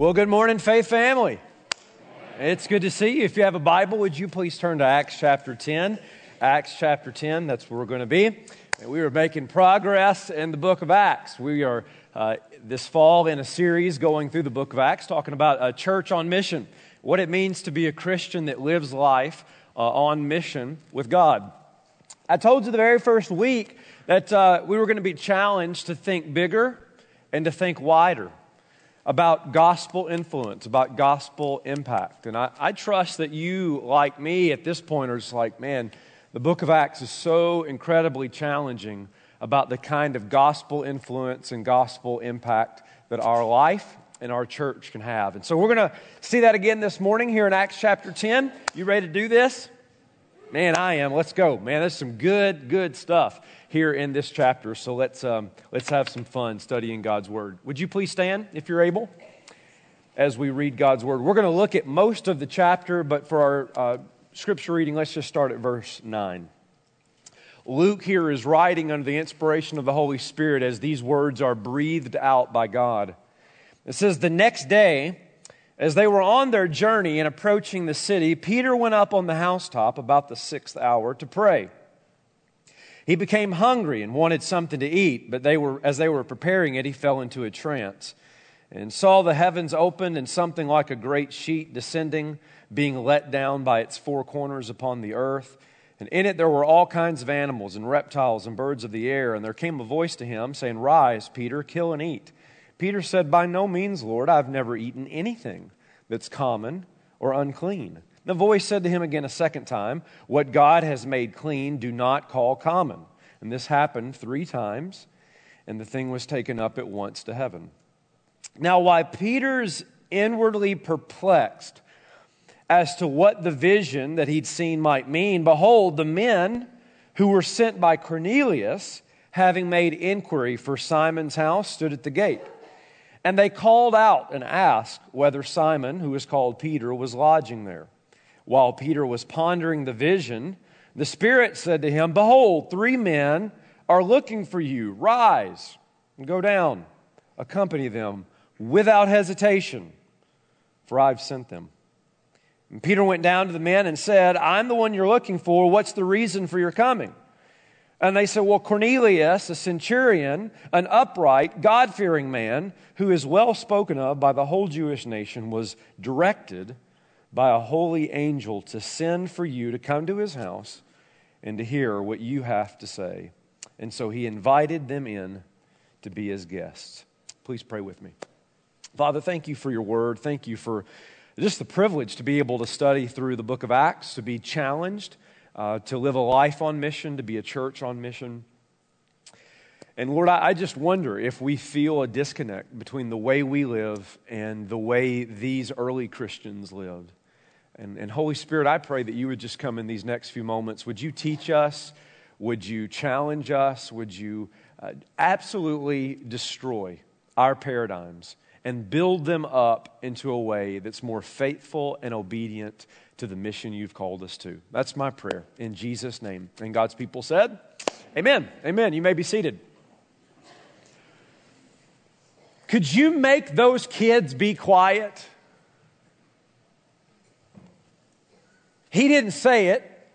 Well, good morning, Faith family. It's good to see you. If you have a Bible, would you please turn to Acts chapter 10? Acts chapter 10, that's where we're going to be. We are making progress in the book of Acts. We are uh, this fall in a series going through the book of Acts, talking about a church on mission, what it means to be a Christian that lives life uh, on mission with God. I told you the very first week that uh, we were going to be challenged to think bigger and to think wider about gospel influence, about gospel impact. And I, I, trust that you, like me at this point, are just like, man, the book of Acts is so incredibly challenging about the kind of gospel influence and gospel impact that our life and our church can have. And so we're going to see that again this morning here in Acts chapter 10. You ready to do this? Man, I am. Let's go. Man, there's some good, good stuff here in this chapter. So let's, um, let's have some fun studying God's Word. Would you please stand if you're able as we read God's Word? We're going to look at most of the chapter, but for our uh, scripture reading, let's just start at verse 9. Luke here is writing under the inspiration of the Holy Spirit as these words are breathed out by God. It says, The next day, as they were on their journey and approaching the city, Peter went up on the housetop about the sixth hour to pray. He became hungry and wanted something to eat, but they were, as they were preparing it, he fell into a trance and saw the heavens opened and something like a great sheet descending, being let down by its four corners upon the earth. And in it there were all kinds of animals and reptiles and birds of the air. And there came a voice to him saying, Rise, Peter, kill and eat. Peter said, By no means, Lord, I've never eaten anything that's common or unclean. The voice said to him again a second time, What God has made clean, do not call common. And this happened three times, and the thing was taken up at once to heaven. Now, while Peter's inwardly perplexed as to what the vision that he'd seen might mean, behold, the men who were sent by Cornelius, having made inquiry for Simon's house, stood at the gate. And they called out and asked whether Simon, who was called Peter, was lodging there. While Peter was pondering the vision, the Spirit said to him, Behold, three men are looking for you. Rise and go down, accompany them without hesitation, for I've sent them. And Peter went down to the men and said, I'm the one you're looking for. What's the reason for your coming? And they said, Well, Cornelius, a centurion, an upright, God fearing man, who is well spoken of by the whole Jewish nation, was directed by a holy angel to send for you to come to his house and to hear what you have to say. And so he invited them in to be his guests. Please pray with me. Father, thank you for your word. Thank you for just the privilege to be able to study through the book of Acts, to be challenged, uh, to live a life on mission, to be a church on mission. And Lord, I, I just wonder if we feel a disconnect between the way we live and the way these early Christians lived. And, and Holy Spirit, I pray that you would just come in these next few moments. Would you teach us? Would you challenge us? Would you uh, absolutely destroy our paradigms and build them up into a way that's more faithful and obedient to the mission you've called us to? That's my prayer in Jesus' name. And God's people said, Amen. Amen. You may be seated. Could you make those kids be quiet? He didn't say it,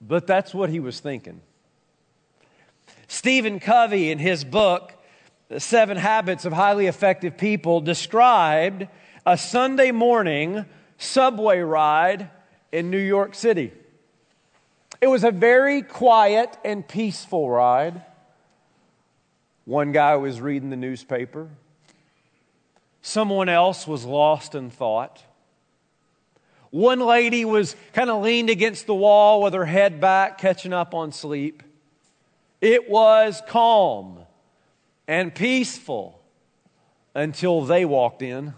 but that's what he was thinking. Stephen Covey, in his book, The Seven Habits of Highly Effective People, described a Sunday morning subway ride in New York City. It was a very quiet and peaceful ride. One guy was reading the newspaper, someone else was lost in thought. One lady was kind of leaned against the wall with her head back, catching up on sleep. It was calm and peaceful until they walked in.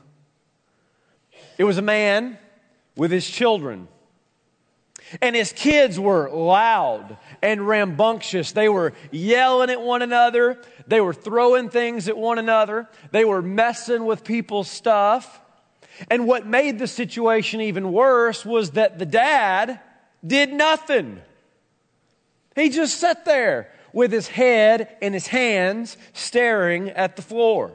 It was a man with his children. And his kids were loud and rambunctious. They were yelling at one another. They were throwing things at one another. They were messing with people's stuff. And what made the situation even worse was that the dad did nothing. He just sat there with his head in his hands staring at the floor.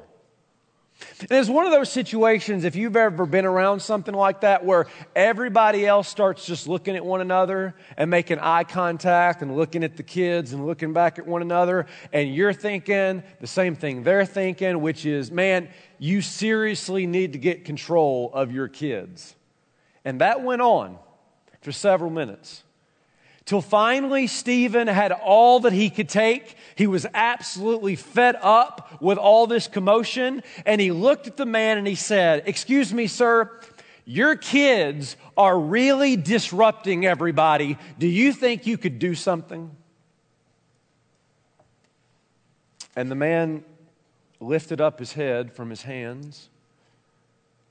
And it's one of those situations, if you've ever been around something like that, where everybody else starts just looking at one another and making eye contact and looking at the kids and looking back at one another, and you're thinking the same thing they're thinking, which is, man, you seriously need to get control of your kids. And that went on for several minutes. Till finally, Stephen had all that he could take. He was absolutely fed up with all this commotion. And he looked at the man and he said, Excuse me, sir, your kids are really disrupting everybody. Do you think you could do something? And the man lifted up his head from his hands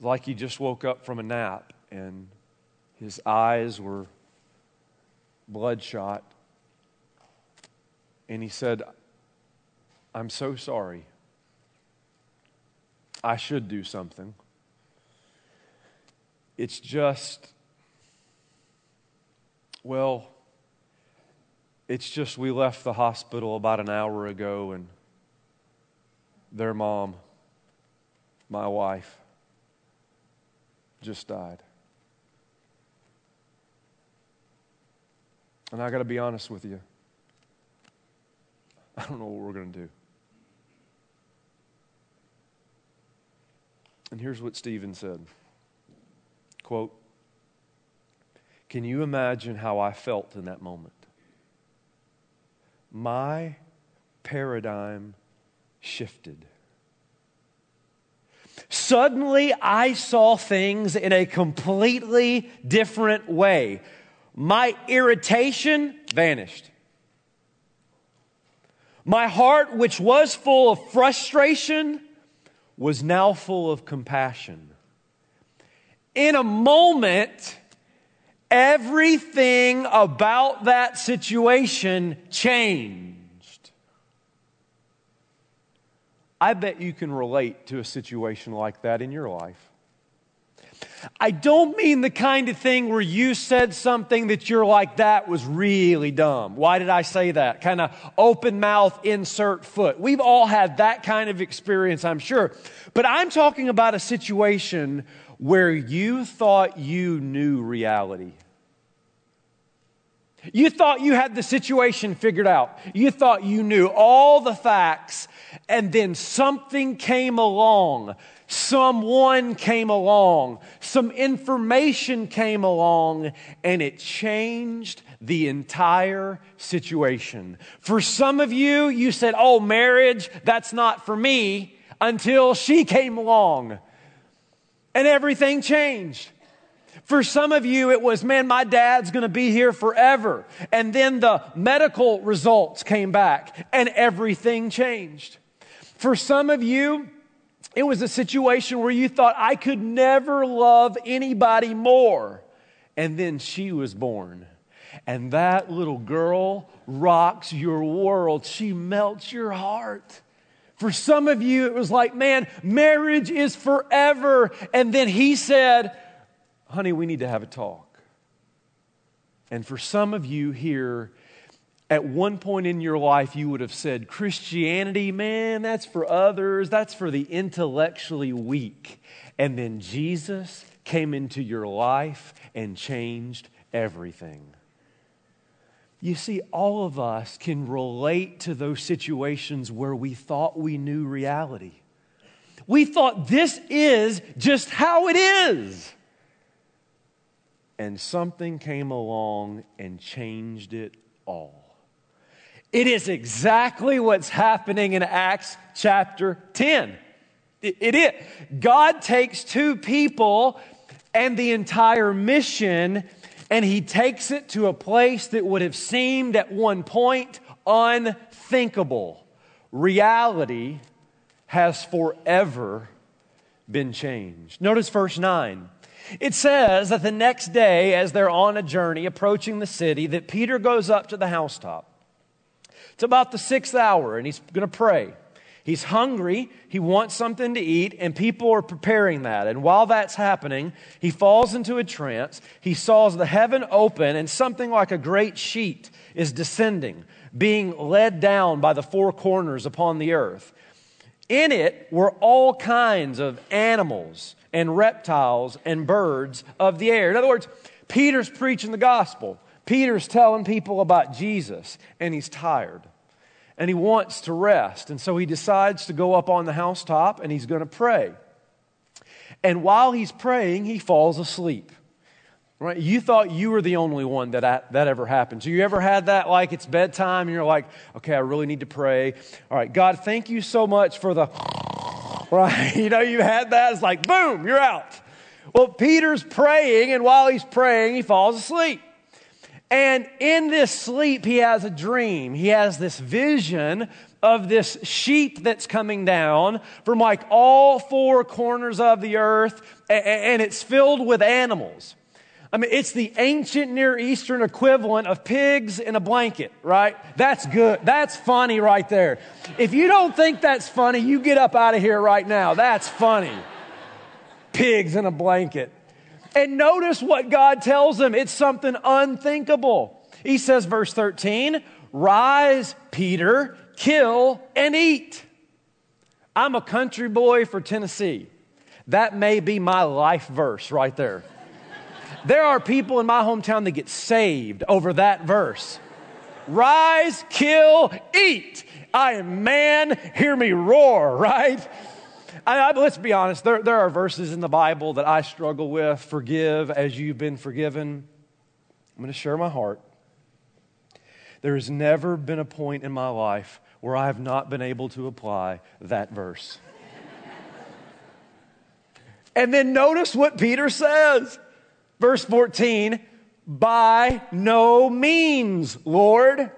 like he just woke up from a nap, and his eyes were bloodshot. And he said, I'm so sorry. I should do something. It's just, well, it's just we left the hospital about an hour ago and their mom, my wife, just died. And I got to be honest with you. I don't know what we're going to do. And here's what Stephen said quote, Can you imagine how I felt in that moment? My paradigm shifted. Suddenly, I saw things in a completely different way my irritation vanished. My heart, which was full of frustration, was now full of compassion. In a moment, everything about that situation changed. I bet you can relate to a situation like that in your life. I don't mean the kind of thing where you said something that you're like, that was really dumb. Why did I say that? Kind of open mouth, insert foot. We've all had that kind of experience, I'm sure. But I'm talking about a situation where you thought you knew reality. You thought you had the situation figured out. You thought you knew all the facts, and then something came along someone came along, some information came along, and it changed the entire situation. For some of you, you said, Oh, marriage, that's not for me, until she came along, and everything changed. For some of you, it was, man, my dad's to be here forever. And then the medical results came back and everything changed. For some of you, it was a situation where you thought, I could never love anybody more. And then she was born. And that little girl rocks your world. She melts your heart. For some of you, it was like, man, marriage is forever. And then he said, honey, we need to have a talk. And for some of you here, at one point in your life, you would have said, Christianity, man, that's for others, that's for the intellectually weak. And then Jesus came into your life and changed everything. You see, all of us can relate to those situations where we thought we knew reality. We thought this is just how it is. And something came along and changed it all. It is exactly what's happening in Acts chapter 10. It, it is. God takes two people and the entire mission, and he takes it to a place that would have seemed at one point unthinkable. Reality has forever been changed. Notice verse 9. It says that the next day, as they're on a journey approaching the city, that Peter goes up to the housetop. It's about the sixth hour, and he's going to pray. He's hungry, he wants something to eat, and people are preparing that. And while that's happening, he falls into a trance. He saws the heaven open, and something like a great sheet is descending, being led down by the four corners upon the earth. In it were all kinds of animals and reptiles and birds of the air. In other words, Peter's preaching the gospel. Peter's telling people about Jesus, and he's tired. And he wants to rest. And so he decides to go up on the housetop and he's going to pray. And while he's praying, he falls asleep. Right? You thought you were the only one that that ever happened. So you ever had that like it's bedtime and you're like, okay, I really need to pray. All right, God, thank you so much for the right. You know, you had that. It's like boom, you're out. Well, Peter's praying, and while he's praying, he falls asleep. And in this sleep, he has a dream. He has this vision of this sheep that's coming down from like all four corners of the earth, and it's filled with animals. I mean, it's the ancient Near Eastern equivalent of pigs in a blanket, right? That's good. That's funny right there. If you don't think that's funny, you get up out of here right now. That's funny. Pigs in a blanket. And notice what God tells him. It's something unthinkable. He says, verse 13, Rise, Peter, kill and eat. I'm a country boy for Tennessee. That may be my life verse right there. There are people in my hometown that get saved over that verse. Rise, kill, eat. I am man, hear me roar, right? I, I, let's be honest, there, there are verses in the Bible that I struggle with. Forgive as you've been forgiven. I'm going to share my heart. There has never been a point in my life where I have not been able to apply that verse. and then notice what Peter says. Verse 14, by no means, Lord.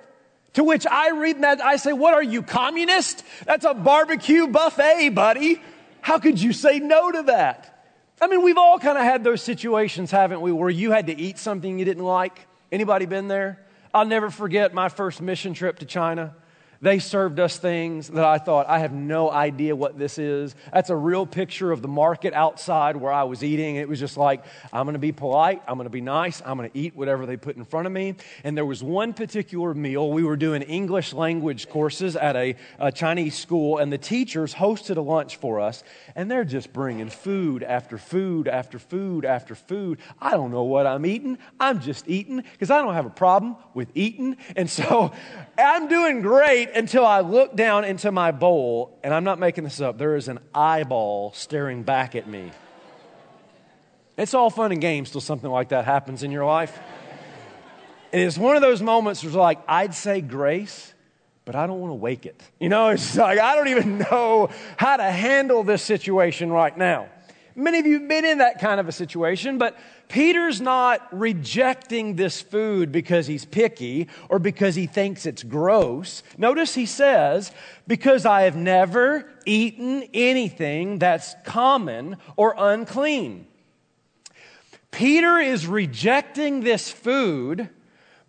To which I read that, I say, What are you, communist? That's a barbecue buffet, buddy. How could you say no to that? I mean, we've all kind of had those situations, haven't we, where you had to eat something you didn't like? Anybody been there? I'll never forget my first mission trip to China. They served us things that I thought, I have no idea what this is. That's a real picture of the market outside where I was eating. It was just like, I'm going to be polite. I'm going to be nice. I'm going to eat whatever they put in front of me. And there was one particular meal. We were doing English language courses at a, a Chinese school, and the teachers hosted a lunch for us. And they're just bringing food after food after food after food. I don't know what I'm eating. I'm just eating because I don't have a problem with eating. And so I'm doing great until I look down into my bowl, and I'm not making this up, there is an eyeball staring back at me. It's all fun and games till something like that happens in your life. And it's one of those moments where it's like, I'd say grace, but I don't want to wake it. You know, it's like, I don't even know how to handle this situation right now. Many of you have been in that kind of a situation, but Peter's not rejecting this food because he's picky or because he thinks it's gross. Notice he says, because I have never eaten anything that's common or unclean. Peter is rejecting this food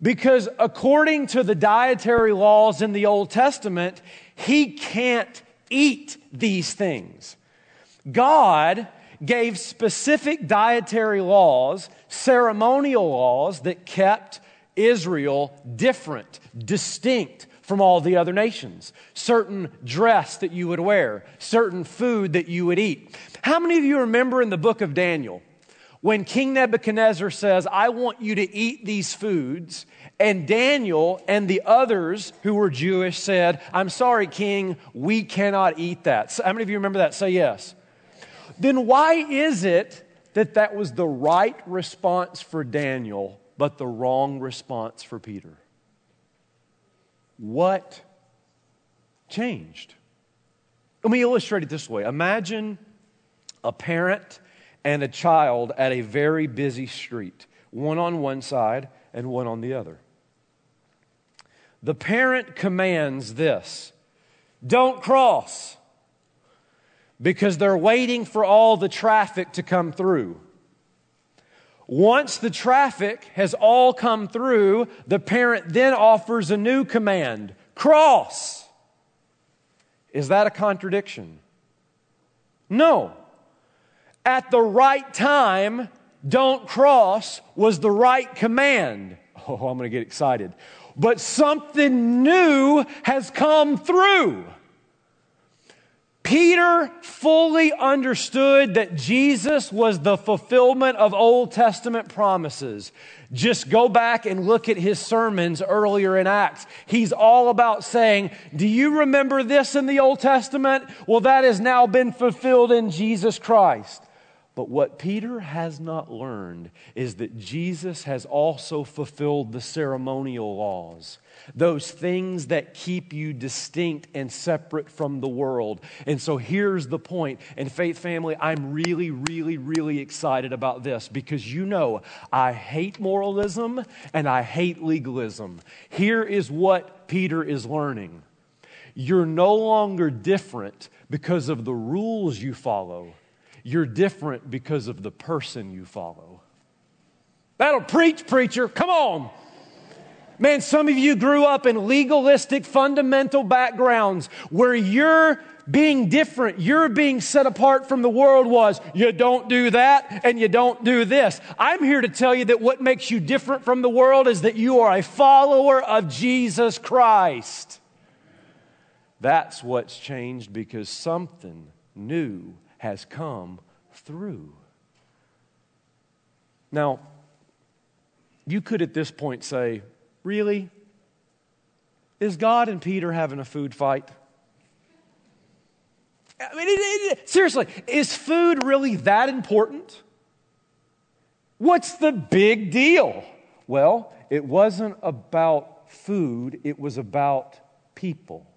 because, according to the dietary laws in the Old Testament, he can't eat these things. God gave specific dietary laws, ceremonial laws that kept Israel different, distinct from all the other nations. Certain dress that you would wear, certain food that you would eat. How many of you remember in the book of Daniel when King Nebuchadnezzar says, I want you to eat these foods? And Daniel and the others who were Jewish said, I'm sorry, King, we cannot eat that. So how many of you remember that? Say yes then why is it that that was the right response for Daniel, but the wrong response for Peter? What changed? Let me illustrate it this way Imagine a parent and a child at a very busy street, one on one side and one on the other. The parent commands this don't cross because they're waiting for all the traffic to come through. Once the traffic has all come through, the parent then offers a new command cross. Is that a contradiction? No. At the right time, don't cross was the right command. Oh, I'm going to get excited. But something new has come through. Peter fully understood that Jesus was the fulfillment of Old Testament promises. Just go back and look at his sermons earlier in Acts. He's all about saying, Do you remember this in the Old Testament? Well, that has now been fulfilled in Jesus Christ. But what Peter has not learned is that Jesus has also fulfilled the ceremonial laws, those things that keep you distinct and separate from the world. And so here's the point. And Faith Family, I'm really, really, really excited about this because you know I hate moralism and I hate legalism. Here is what Peter is learning you're no longer different because of the rules you follow you're different because of the person you follow. That'll preach, preacher. Come on. Man, some of you grew up in legalistic, fundamental backgrounds where you're being different, you're being set apart from the world was you don't do that and you don't do this. I'm here to tell you that what makes you different from the world is that you are a follower of Jesus Christ. That's what's changed because something new has come through. Now, you could at this point say, Really? Is God and Peter having a food fight? I mean, it, it, seriously, is food really that important? What's the big deal? Well, it wasn't about food, it was about people.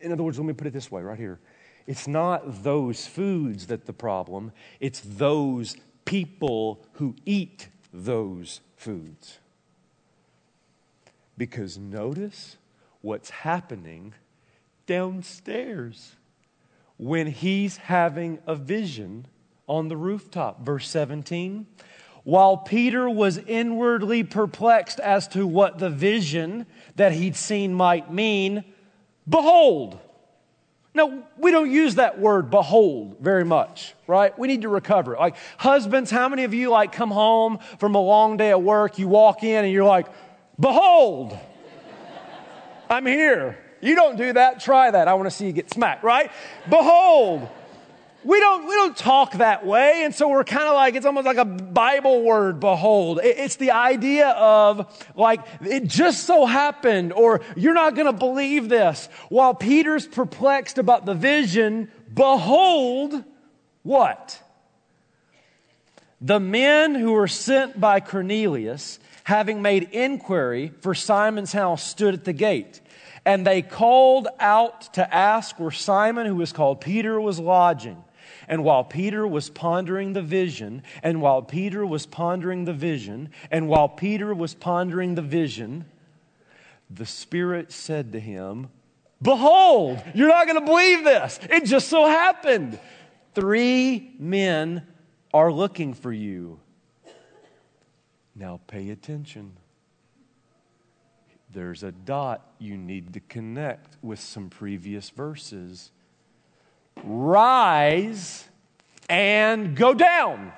In other words, let me put it this way right here it's not those foods that the problem, it's those people who eat those foods. Because notice what's happening downstairs when he's having a vision on the rooftop. Verse 17. While Peter was inwardly perplexed as to what the vision that he'd seen might mean, behold, now, we don't use that word behold very much, right? We need to recover it. Like, husbands, how many of you like come home from a long day of work, you walk in and you're like, behold, I'm here. You don't do that, try that. I want to see you get smacked, right? Behold, we don't, we don't talk that way. And so we're kind of like, it's almost like a Bible word, behold. It's the idea of like, it just so happened, or you're not going to believe this. While Peter's perplexed about the vision, behold, what? The men who were sent by Cornelius, having made inquiry for Simon's house, stood at the gate. And they called out to ask where Simon, who was called Peter, was lodging. And while Peter was pondering the vision, and while Peter was pondering the vision, and while Peter was pondering the vision, the Spirit said to him, Behold, you're not going to believe this. It just so happened. Three men are looking for you. Now pay attention. There's a dot you need to connect with some previous verses rise and go down.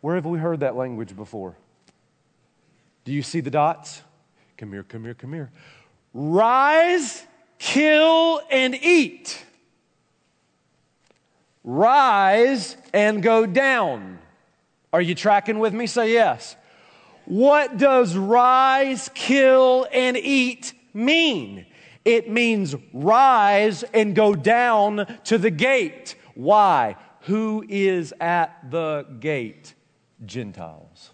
Where have we heard that language before? Do you see the dots? Come here, come here, come here. Rise, kill, and eat. Rise and go down. Are you tracking with me? Say yes. What does rise, kill, and eat mean? It means rise and go down to the gate. Why? Who is at the gate? Gentiles.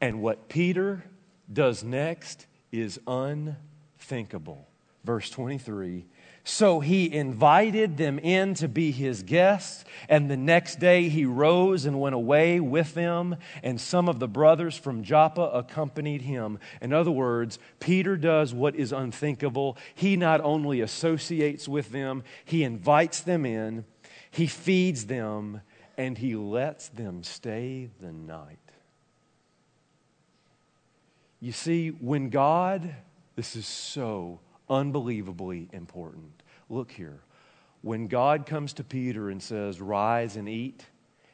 And what Peter does next is unthinkable. Verse 23 so he invited them in to be his guests, and the next day he rose and went away with them, and some of the brothers from Joppa accompanied him. In other words, Peter does what is unthinkable. He not only associates with them, he invites them in, he feeds them, and he lets them stay the night. You see, when God, this is so unbelievably important. Look here. When God comes to Peter and says, Rise and eat,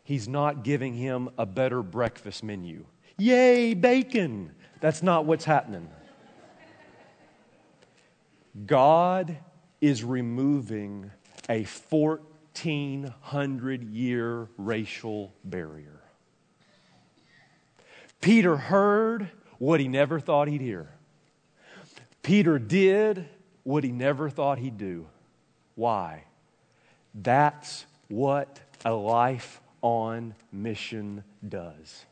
he's not giving him a better breakfast menu. Yay, bacon! That's not what's happening. God is removing a 1400 year racial barrier. Peter heard what he never thought he'd hear. Peter did what he never thought he'd do. Why? That's what a life on mission does.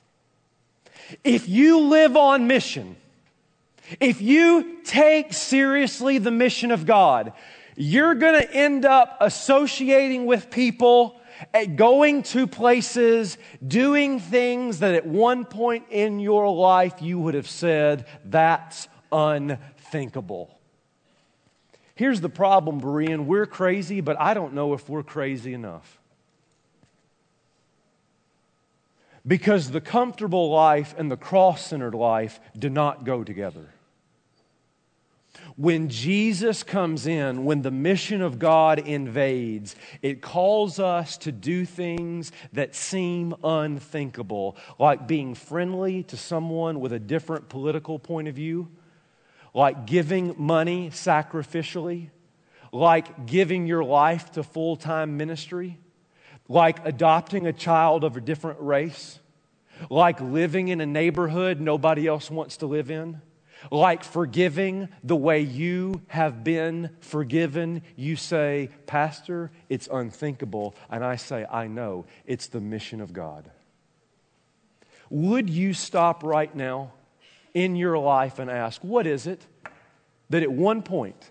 If you live on mission, if you take seriously the mission of God, you're going to end up associating with people, going to places, doing things that at one point in your life you would have said, that's unthinkable. Here's the problem, Berean. We're crazy, but I don't know if we're crazy enough. Because the comfortable life and the cross centered life do not go together. When Jesus comes in, when the mission of God invades, it calls us to do things that seem unthinkable, like being friendly to someone with a different political point of view, like giving money sacrificially, like giving your life to full time ministry like adopting a child of a different race, like living in a neighborhood nobody else wants to live in, like forgiving the way you have been forgiven. You say, Pastor, it's unthinkable. And I say, I know, it's the mission of God. Would you stop right now in your life and ask, what is it that at one point,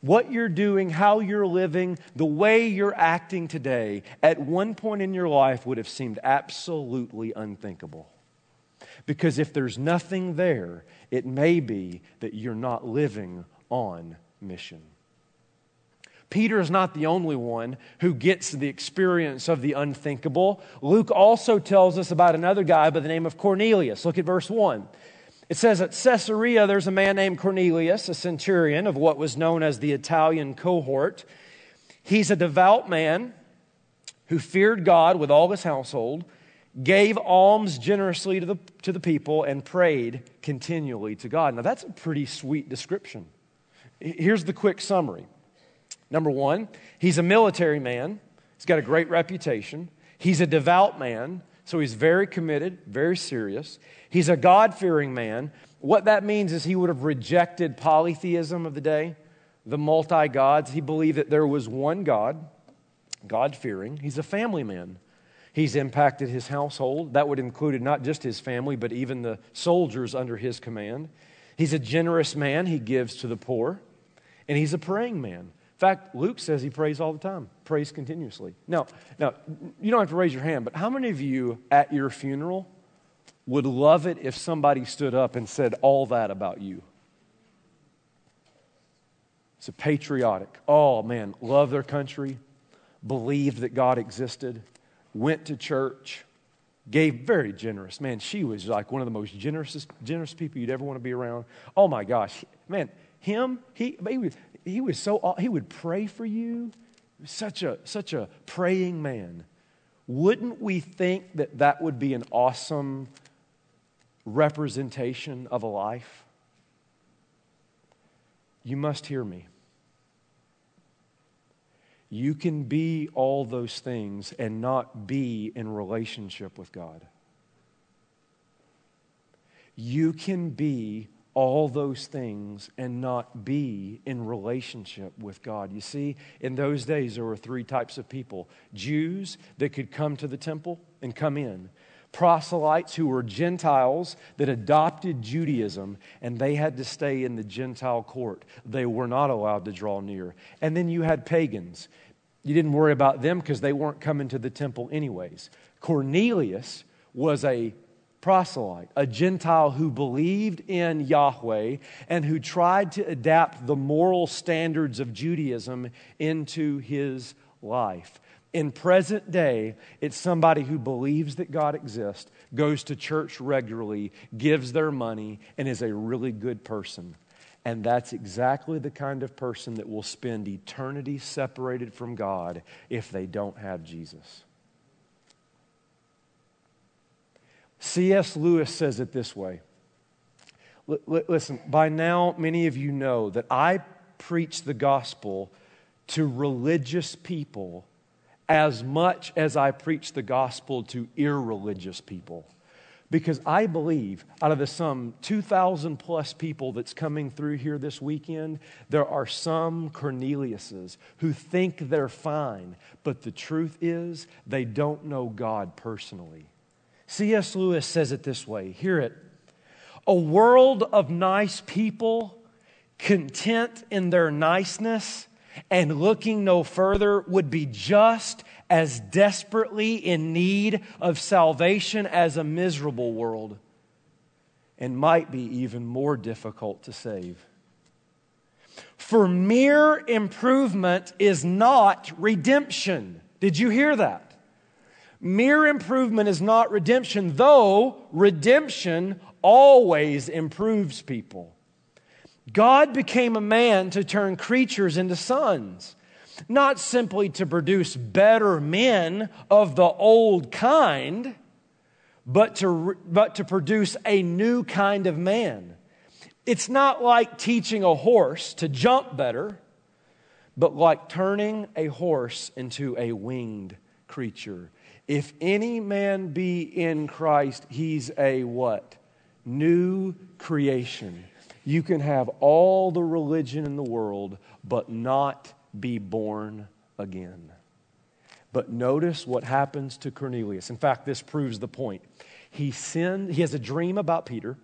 what you're doing, how you're living, the way you're acting today, at one point in your life would have seemed absolutely unthinkable. Because if there's nothing there, it may be that you're not living on mission. Peter is not the only one who gets the experience of the unthinkable. Luke also tells us about another guy by the name of Cornelius. Look at verse 1. It says at Caesarea, there's a man named Cornelius, a centurion of what was known as the Italian cohort. He's a devout man who feared God with all his household, gave alms generously to the, to the people, and prayed continually to God. Now, that's a pretty sweet description. Here's the quick summary. Number one, he's a military man. He's got a great reputation. He's a devout man. So he's very committed, very serious. He's a God fearing man. What that means is he would have rejected polytheism of the day, the multi gods. He believed that there was one God, God fearing. He's a family man. He's impacted his household. That would include not just his family, but even the soldiers under his command. He's a generous man. He gives to the poor. And he's a praying man fact, Luke says he prays all the time, prays continuously. Now, now, you don't have to raise your hand, but how many of you at your funeral would love it if somebody stood up and said all that about you? It's a patriotic. Oh, man, love their country, believed that God existed, went to church, gave very generous. Man, she was like one of the most generous, generous people you'd ever want to be around. Oh my gosh, man, him, he, he was, he was so, he would pray for you. Such a, such a praying man. Wouldn't we think that that would be an awesome representation of a life? You must hear me. You can be all those things and not be in relationship with God. You can be all those things and not be in relationship with God. You see, in those days, there were three types of people Jews that could come to the temple and come in, proselytes who were Gentiles that adopted Judaism and they had to stay in the Gentile court. They were not allowed to draw near. And then you had pagans. You didn't worry about them because they weren't coming to the temple, anyways. Cornelius was a proselyte, a Gentile who believed in Yahweh and who tried to adapt the moral standards of Judaism into his life. In present day, it's somebody who believes that God exists, goes to church regularly, gives their money, and is a really good person. And that's exactly the kind of person that will spend eternity separated from God if they don't have Jesus. C.S. Lewis says it this way. L- listen, by now, many of you know that I preach the gospel to religious people as much as I preach the gospel to irreligious people. Because I believe out of the some 2,000 plus people that's coming through here this weekend, there are some Corneliuses who think they're fine, but the truth is they don't know God personally. C.S. Lewis says it this way hear it. A world of nice people, content in their niceness and looking no further, would be just as desperately in need of salvation as a miserable world, and might be even more difficult to save. For mere improvement is not redemption. Did you hear that? Mere improvement is not redemption, though redemption always improves people. God became a man to turn creatures into sons, not simply to produce better men of the old kind, but to, but to produce a new kind of man. It's not like teaching a horse to jump better, but like turning a horse into a winged creature. If any man be in Christ, he's a what? New creation. You can have all the religion in the world, but not be born again. But notice what happens to Cornelius. In fact, this proves the point. He sends, he has a dream about Peter.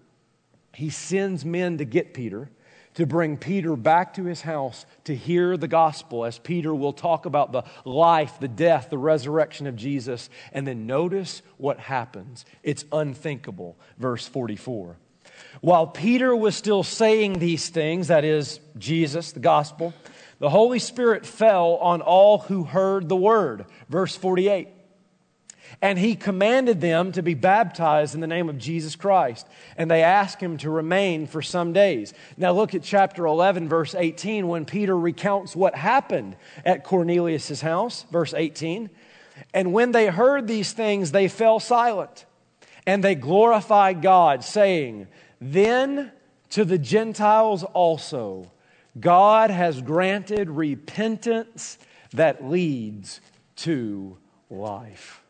He sends men to get Peter to bring Peter back to his house to hear the gospel, as Peter will talk about the life, the death, the resurrection of Jesus. And then notice what happens. It's unthinkable. Verse 44. While Peter was still saying these things, that is, Jesus, the gospel, the Holy Spirit fell on all who heard the word. Verse 48. And he commanded them to be baptized in the name of Jesus Christ. And they asked him to remain for some days. Now look at chapter 11, verse 18, when Peter recounts what happened at Cornelius' house. Verse 18. And when they heard these things, they fell silent. And they glorified God, saying, Then to the Gentiles also, God has granted repentance that leads to life.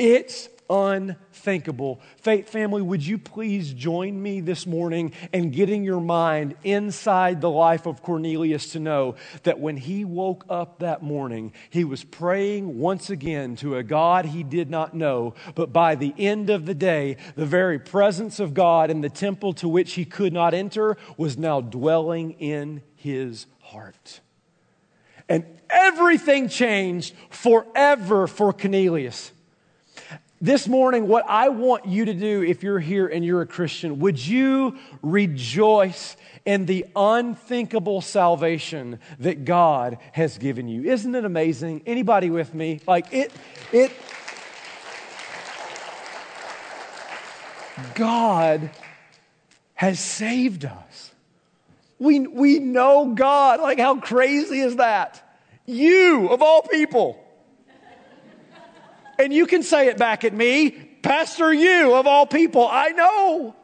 It's unthinkable. Faith family, would you please join me this morning in getting your mind inside the life of Cornelius to know that when he woke up that morning, he was praying once again to a God he did not know, but by the end of the day, the very presence of God in the temple to which he could not enter was now dwelling in his heart. And everything changed forever for Cornelius. This morning, what I want you to do if you're here and you're a Christian, would you rejoice in the unthinkable salvation that God has given you? Isn't it amazing? Anybody with me? Like it, it, God has saved us. We, we know God. Like, how crazy is that? You, of all people. And you can say it back at me, Pastor, you of all people, I know.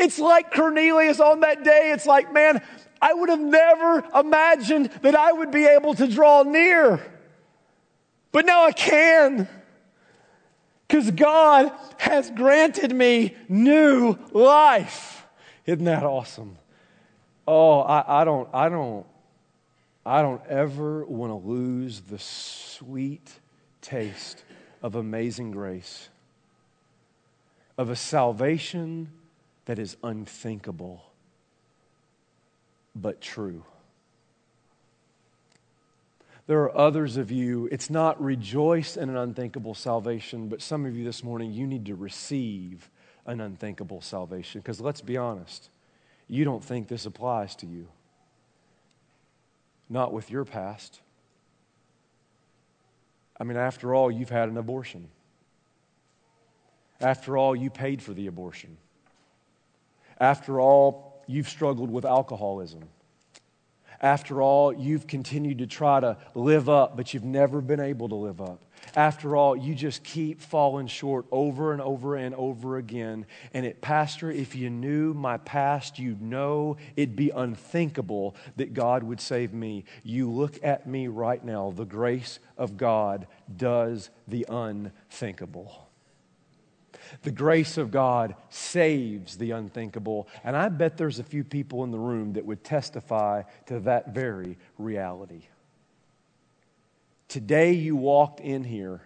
It's like Cornelius on that day. It's like, man, I would have never imagined that I would be able to draw near. But now I can. Because God has granted me new life. Isn't that awesome? Oh, I, I don't, I don't, I don't ever want to lose the sweet taste of amazing grace, of a salvation that is unthinkable but true. There are others of you, it's not rejoice in an unthinkable salvation, but some of you this morning, you need to receive an unthinkable salvation. Because let's be honest, you don't think this applies to you. Not with your past. I mean, after all, you've had an abortion. After all, you paid for the abortion. After all, you've struggled with alcoholism. After all, you've continued to try to live up, but you've never been able to live up. After all, you just keep falling short over and over and over again. And it, Pastor, if you knew my past, you'd know it'd be unthinkable that God would save me. You look at me right now. The grace of God does the unthinkable. The grace of God saves the unthinkable. And I bet there's a few people in the room that would testify to that very reality. Today you walked in here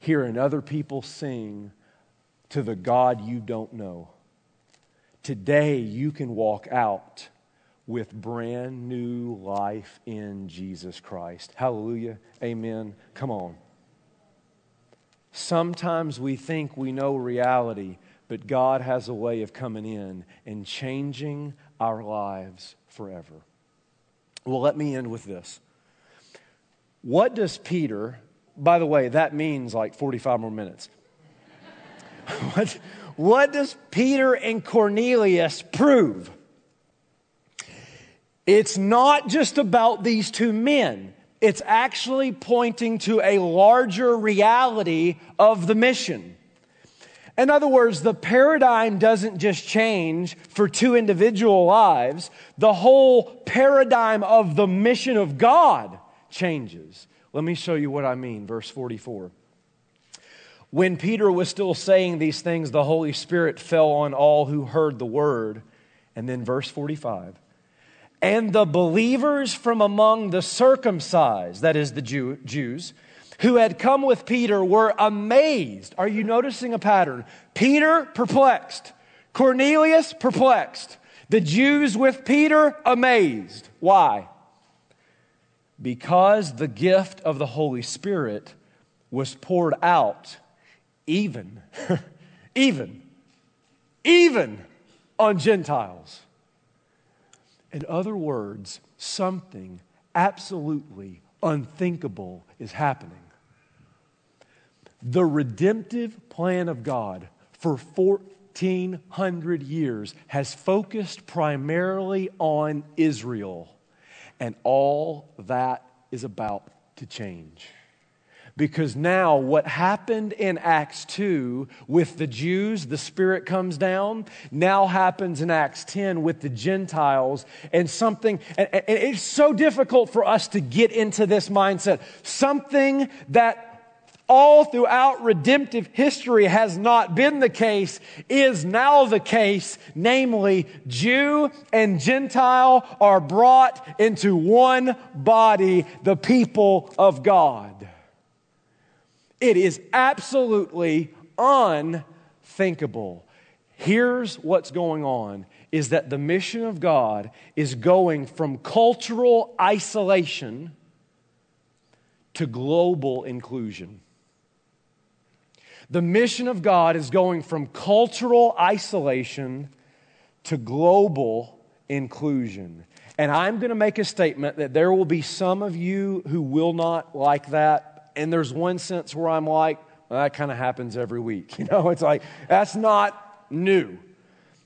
hearing other people sing to the God you don't know. Today you can walk out with brand new life in Jesus Christ. Hallelujah. Amen. Come on. Sometimes we think we know reality, but God has a way of coming in and changing our lives forever. Well, let me end with this. What does Peter, by the way, that means like 45 more minutes. what, what does Peter and Cornelius prove? It's not just about these two men it's actually pointing to a larger reality of the mission. In other words, the paradigm doesn't just change for two individual lives, the whole paradigm of the mission of God changes. Let me show you what I mean. Verse 44. When Peter was still saying these things, the Holy Spirit fell on all who heard the word. And then verse 45 and the believers from among the circumcised, that is the Jew, Jews, who had come with Peter were amazed. Are you noticing a pattern? Peter perplexed, Cornelius perplexed, the Jews with Peter amazed. Why? Because the gift of the Holy Spirit was poured out even, even, even on Gentiles. In other words, something absolutely unthinkable is happening. The redemptive plan of God for 1400 years has focused primarily on Israel, and all that is about to change. Because now, what happened in Acts 2 with the Jews, the Spirit comes down, now happens in Acts 10 with the Gentiles. And something, and it's so difficult for us to get into this mindset. Something that all throughout redemptive history has not been the case is now the case. Namely, Jew and Gentile are brought into one body, the people of God. It is absolutely unthinkable. Here's what's going on is that the mission of God is going from cultural isolation to global inclusion. The mission of God is going from cultural isolation to global inclusion. And I'm going to make a statement that there will be some of you who will not like that and there's one sense where I'm like, well, that kind of happens every week. You know, it's like, that's not new.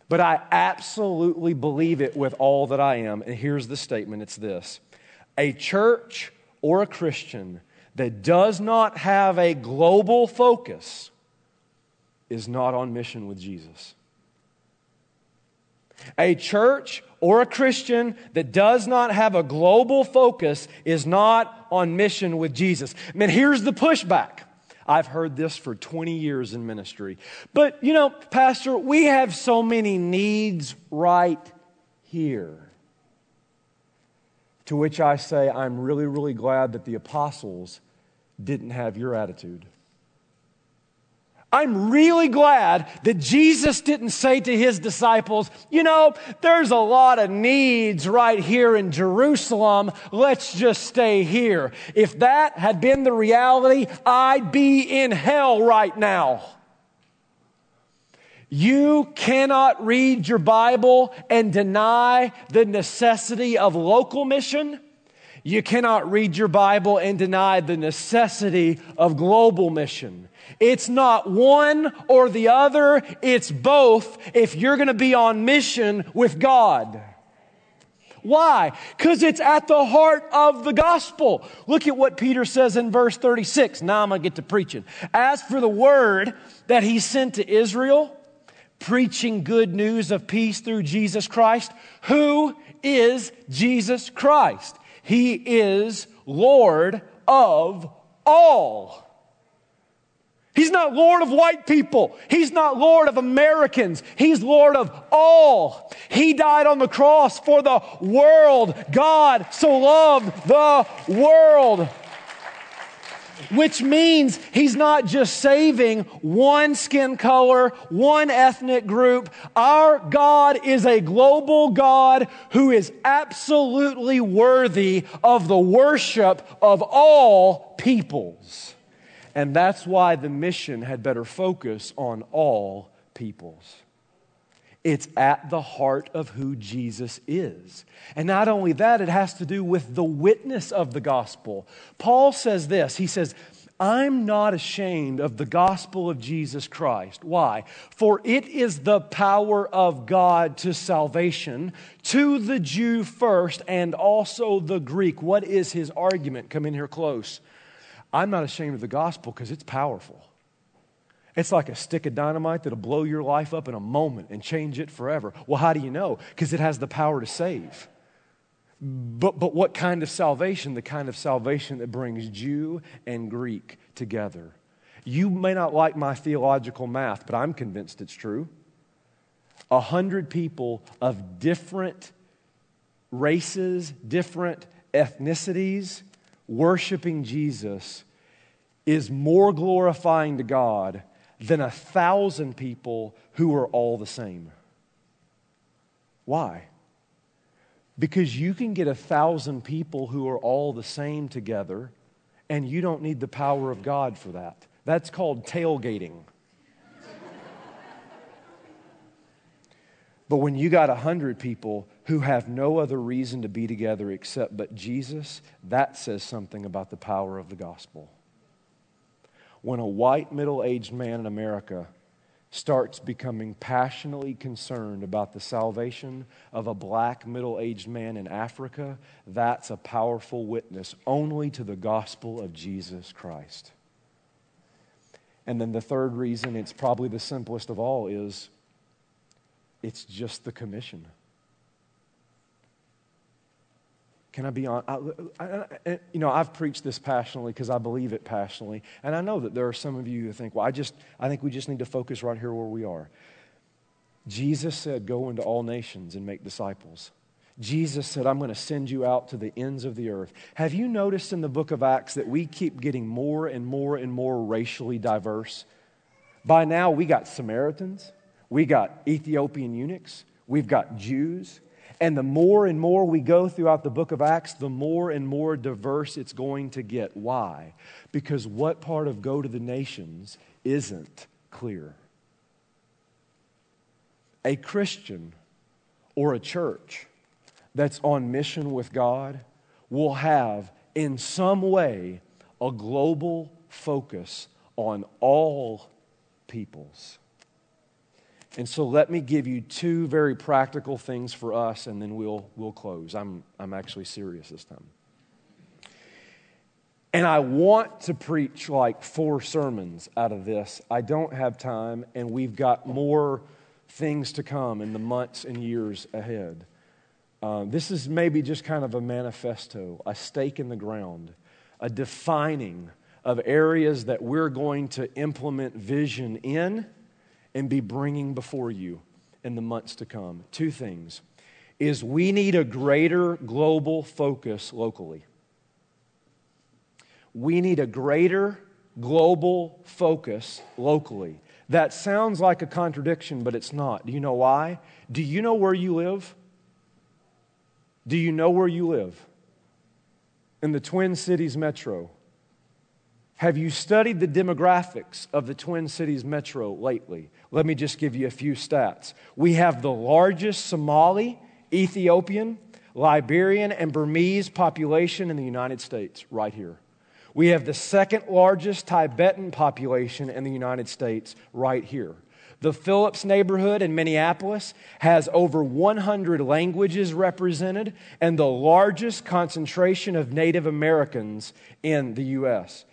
But I absolutely believe it with all that I am. And here's the statement it's this a church or a Christian that does not have a global focus is not on mission with Jesus. A church or a Christian that does not have a global focus is not on mission with Jesus. I mean, here's the pushback. I've heard this for 20 years in ministry. But, you know, Pastor, we have so many needs right here. To which I say, I'm really, really glad that the apostles didn't have your attitude. I'm really glad that Jesus didn't say to his disciples, you know, there's a lot of needs right here in Jerusalem. Let's just stay here. If that had been the reality, I'd be in hell right now. You cannot read your Bible and deny the necessity of local mission. You cannot read your Bible and deny the necessity of global mission. It's not one or the other, it's both if you're going to be on mission with God. Why? Because it's at the heart of the gospel. Look at what Peter says in verse 36. Now I'm going to get to preaching. As for the word that he sent to Israel, preaching good news of peace through Jesus Christ, who is Jesus Christ? He is Lord of all. He's not Lord of white people. He's not Lord of Americans. He's Lord of all. He died on the cross for the world. God so loved the world. Which means he's not just saving one skin color, one ethnic group. Our God is a global God who is absolutely worthy of the worship of all peoples. And that's why the mission had better focus on all peoples. It's at the heart of who Jesus is. And not only that, it has to do with the witness of the gospel. Paul says this He says, I'm not ashamed of the gospel of Jesus Christ. Why? For it is the power of God to salvation to the Jew first and also the Greek. What is his argument? Come in here close. I'm not ashamed of the gospel because it's powerful. It's like a stick of dynamite that'll blow your life up in a moment and change it forever. Well, how do you know? Because it has the power to save. But, but what kind of salvation? The kind of salvation that brings Jew and Greek together. You may not like my theological math, but I'm convinced it's true. A hundred people of different races, different ethnicities, worshiping Jesus is more glorifying to God than a thousand people who are all the same. Why? Because you can get a thousand people who are all the same together, and you don't need the power of God for that. That's called tailgating. But when you got a hundred people who have no other reason to be together except but Jesus, that says something about the power of the gospel. When a white middle aged man in America starts becoming passionately concerned about the salvation of a black middle aged man in Africa, that's a powerful witness only to the gospel of Jesus Christ. And then the third reason, it's probably the simplest of all, is it's just the commission. Can I be on? I, I, you know, I've preached this passionately because I believe it passionately, and I know that there are some of you who think, "Well, I just, I think we just need to focus right here where we are." Jesus said, "Go into all nations and make disciples." Jesus said, I'm going to send you out to the ends of the earth. Have you noticed in the book of Acts that we keep getting more and more and more racially diverse? By now, we got Samaritans, we got Ethiopian eunuchs, we've got Jews. And the more and more we go throughout the book of Acts, the more and more diverse it's going to get. Why? Because what part of go to the nations isn't clear? A Christian or a church that's on mission with God will have, in some way, a global focus on all peoples. And so let me give you two very practical things for us, and then we'll, we'll close. I'm, I'm actually serious this time. And I want to preach like four sermons out of this. I don't have time, and we've got more things to come in the months and years ahead. Um, this is maybe just kind of a manifesto, a stake in the ground, a defining of areas that we're going to implement vision in and be bringing before you in the months to come. Two things is we need a greater global focus locally. We need a greater global focus locally. That sounds like a contradiction, but it's not. Do you know why? Do you know where you live? Do you know where you live? In the Twin Cities metro. Have you studied the demographics of the Twin Cities metro lately? Let me just give you a few stats. We have the largest Somali, Ethiopian, Liberian, and Burmese population in the United States, right here. We have the second largest Tibetan population in the United States, right here. The Phillips neighborhood in Minneapolis has over 100 languages represented and the largest concentration of Native Americans in the U.S.,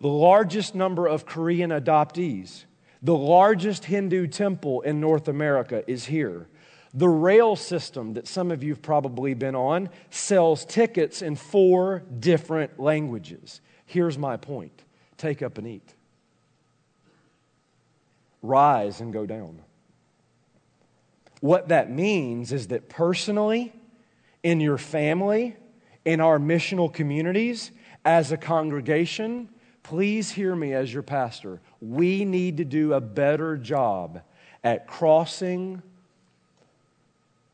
the largest number of Korean adoptees. The largest Hindu temple in North America is here. The rail system that some of you have probably been on sells tickets in four different languages. Here's my point take up and eat, rise and go down. What that means is that personally, in your family, in our missional communities, as a congregation, please hear me as your pastor. We need to do a better job at crossing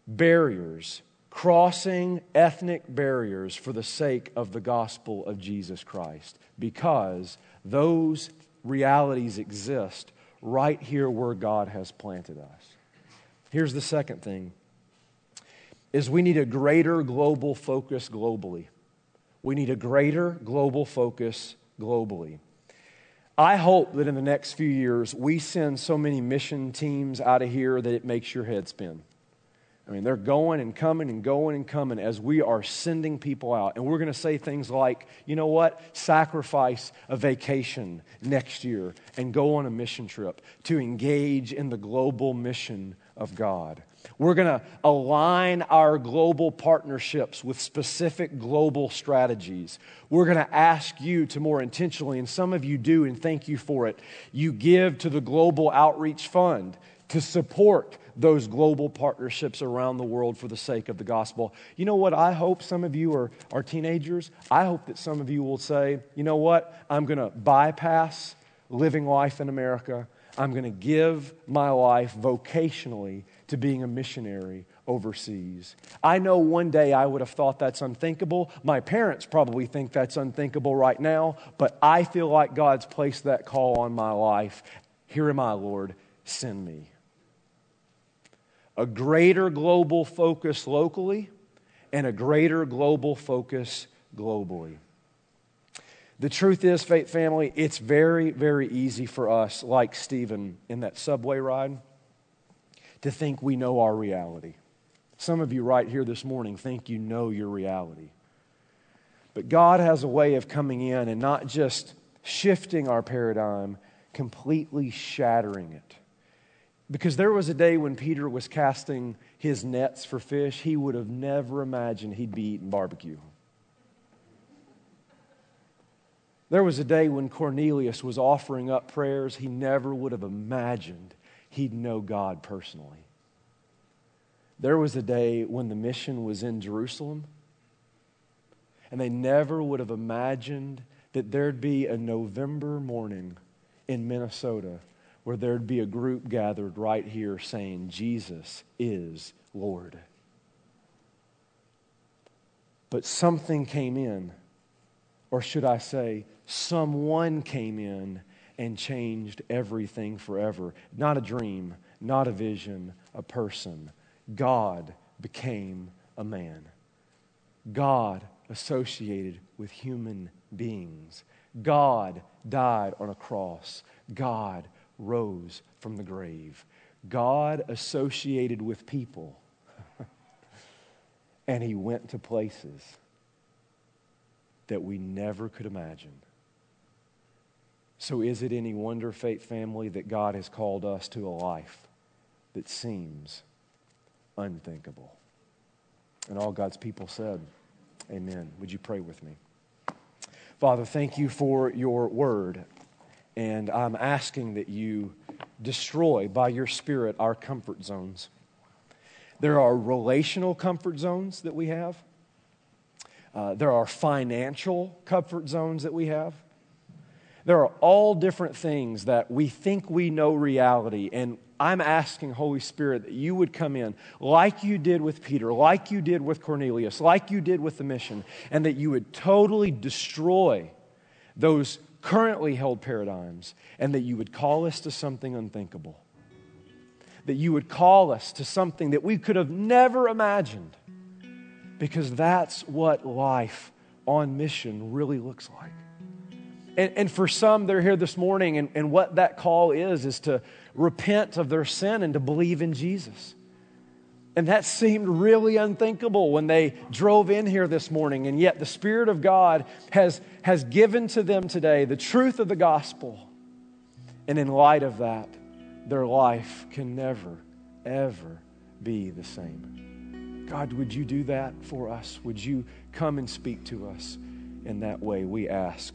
barriers, crossing ethnic barriers for the sake of the gospel of Jesus Christ, because those realities exist right here where God has planted us. Here's the second thing is we need a greater global focus globally. We need a greater global focus globally. I hope that in the next few years we send so many mission teams out of here that it makes your head spin. I mean, they're going and coming and going and coming as we are sending people out. And we're going to say things like, you know what? Sacrifice a vacation next year and go on a mission trip to engage in the global mission of God. We're going to align our global partnerships with specific global strategies. We're going to ask you to more intentionally, and some of you do, and thank you for it. You give to the Global Outreach Fund to support those global partnerships around the world for the sake of the gospel. You know what? I hope some of you are, are teenagers. I hope that some of you will say, you know what? I'm going to bypass living life in America. I'm going to give my life vocationally to being a missionary overseas. I know one day I would have thought that's unthinkable. My parents probably think that's unthinkable right now, but I feel like God's placed that call on my life. Here am I, Lord, send me a greater global focus locally and a greater global focus globally. The truth is, Faith Family, it's very, very easy for us, like Stephen in that subway ride, to think we know our reality. Some of you right here this morning think you know your reality. But God has a way of coming in and not just shifting our paradigm, completely shattering it. Because there was a day when Peter was casting his nets for fish, he would have never imagined he'd be eating barbecue. There was a day when Cornelius was offering up prayers he never would have imagined he'd know God personally. There was a day when the mission was in Jerusalem, and they never would have imagined that there'd be a November morning in Minnesota where there'd be a group gathered right here saying, Jesus is Lord. But something came in, or should I say, someone came in and changed everything forever. Not a dream, not a vision, a person. God became a man. God associated with human beings. God died on a cross. God rose from the grave. God associated with people, and he went to places that we never could imagine. So, is it any wonder, faith family, that God has called us to a life that seems unthinkable? And all God's people said, Amen. Would you pray with me? Father, thank you for your word. And I'm asking that you destroy by your Spirit our comfort zones. There are relational comfort zones that we have, uh, there are financial comfort zones that we have. There are all different things that we think we know reality, and I'm asking, Holy Spirit, that you would come in like you did with Peter, like you did with Cornelius, like you did with the mission, and that you would totally destroy those currently held paradigms, and that you would call us to something unthinkable. That you would call us to something that we could have never imagined, because that's what life on mission really looks like. And, and for some, they're here this morning, and, and what that call is, is to repent of their sin and to believe in Jesus. And that seemed really unthinkable when they drove in here this morning. And yet, the Spirit of God has, has given to them today the truth of the gospel. And in light of that, their life can never, ever be the same. God, would you do that for us? Would you come and speak to us in that way? We ask.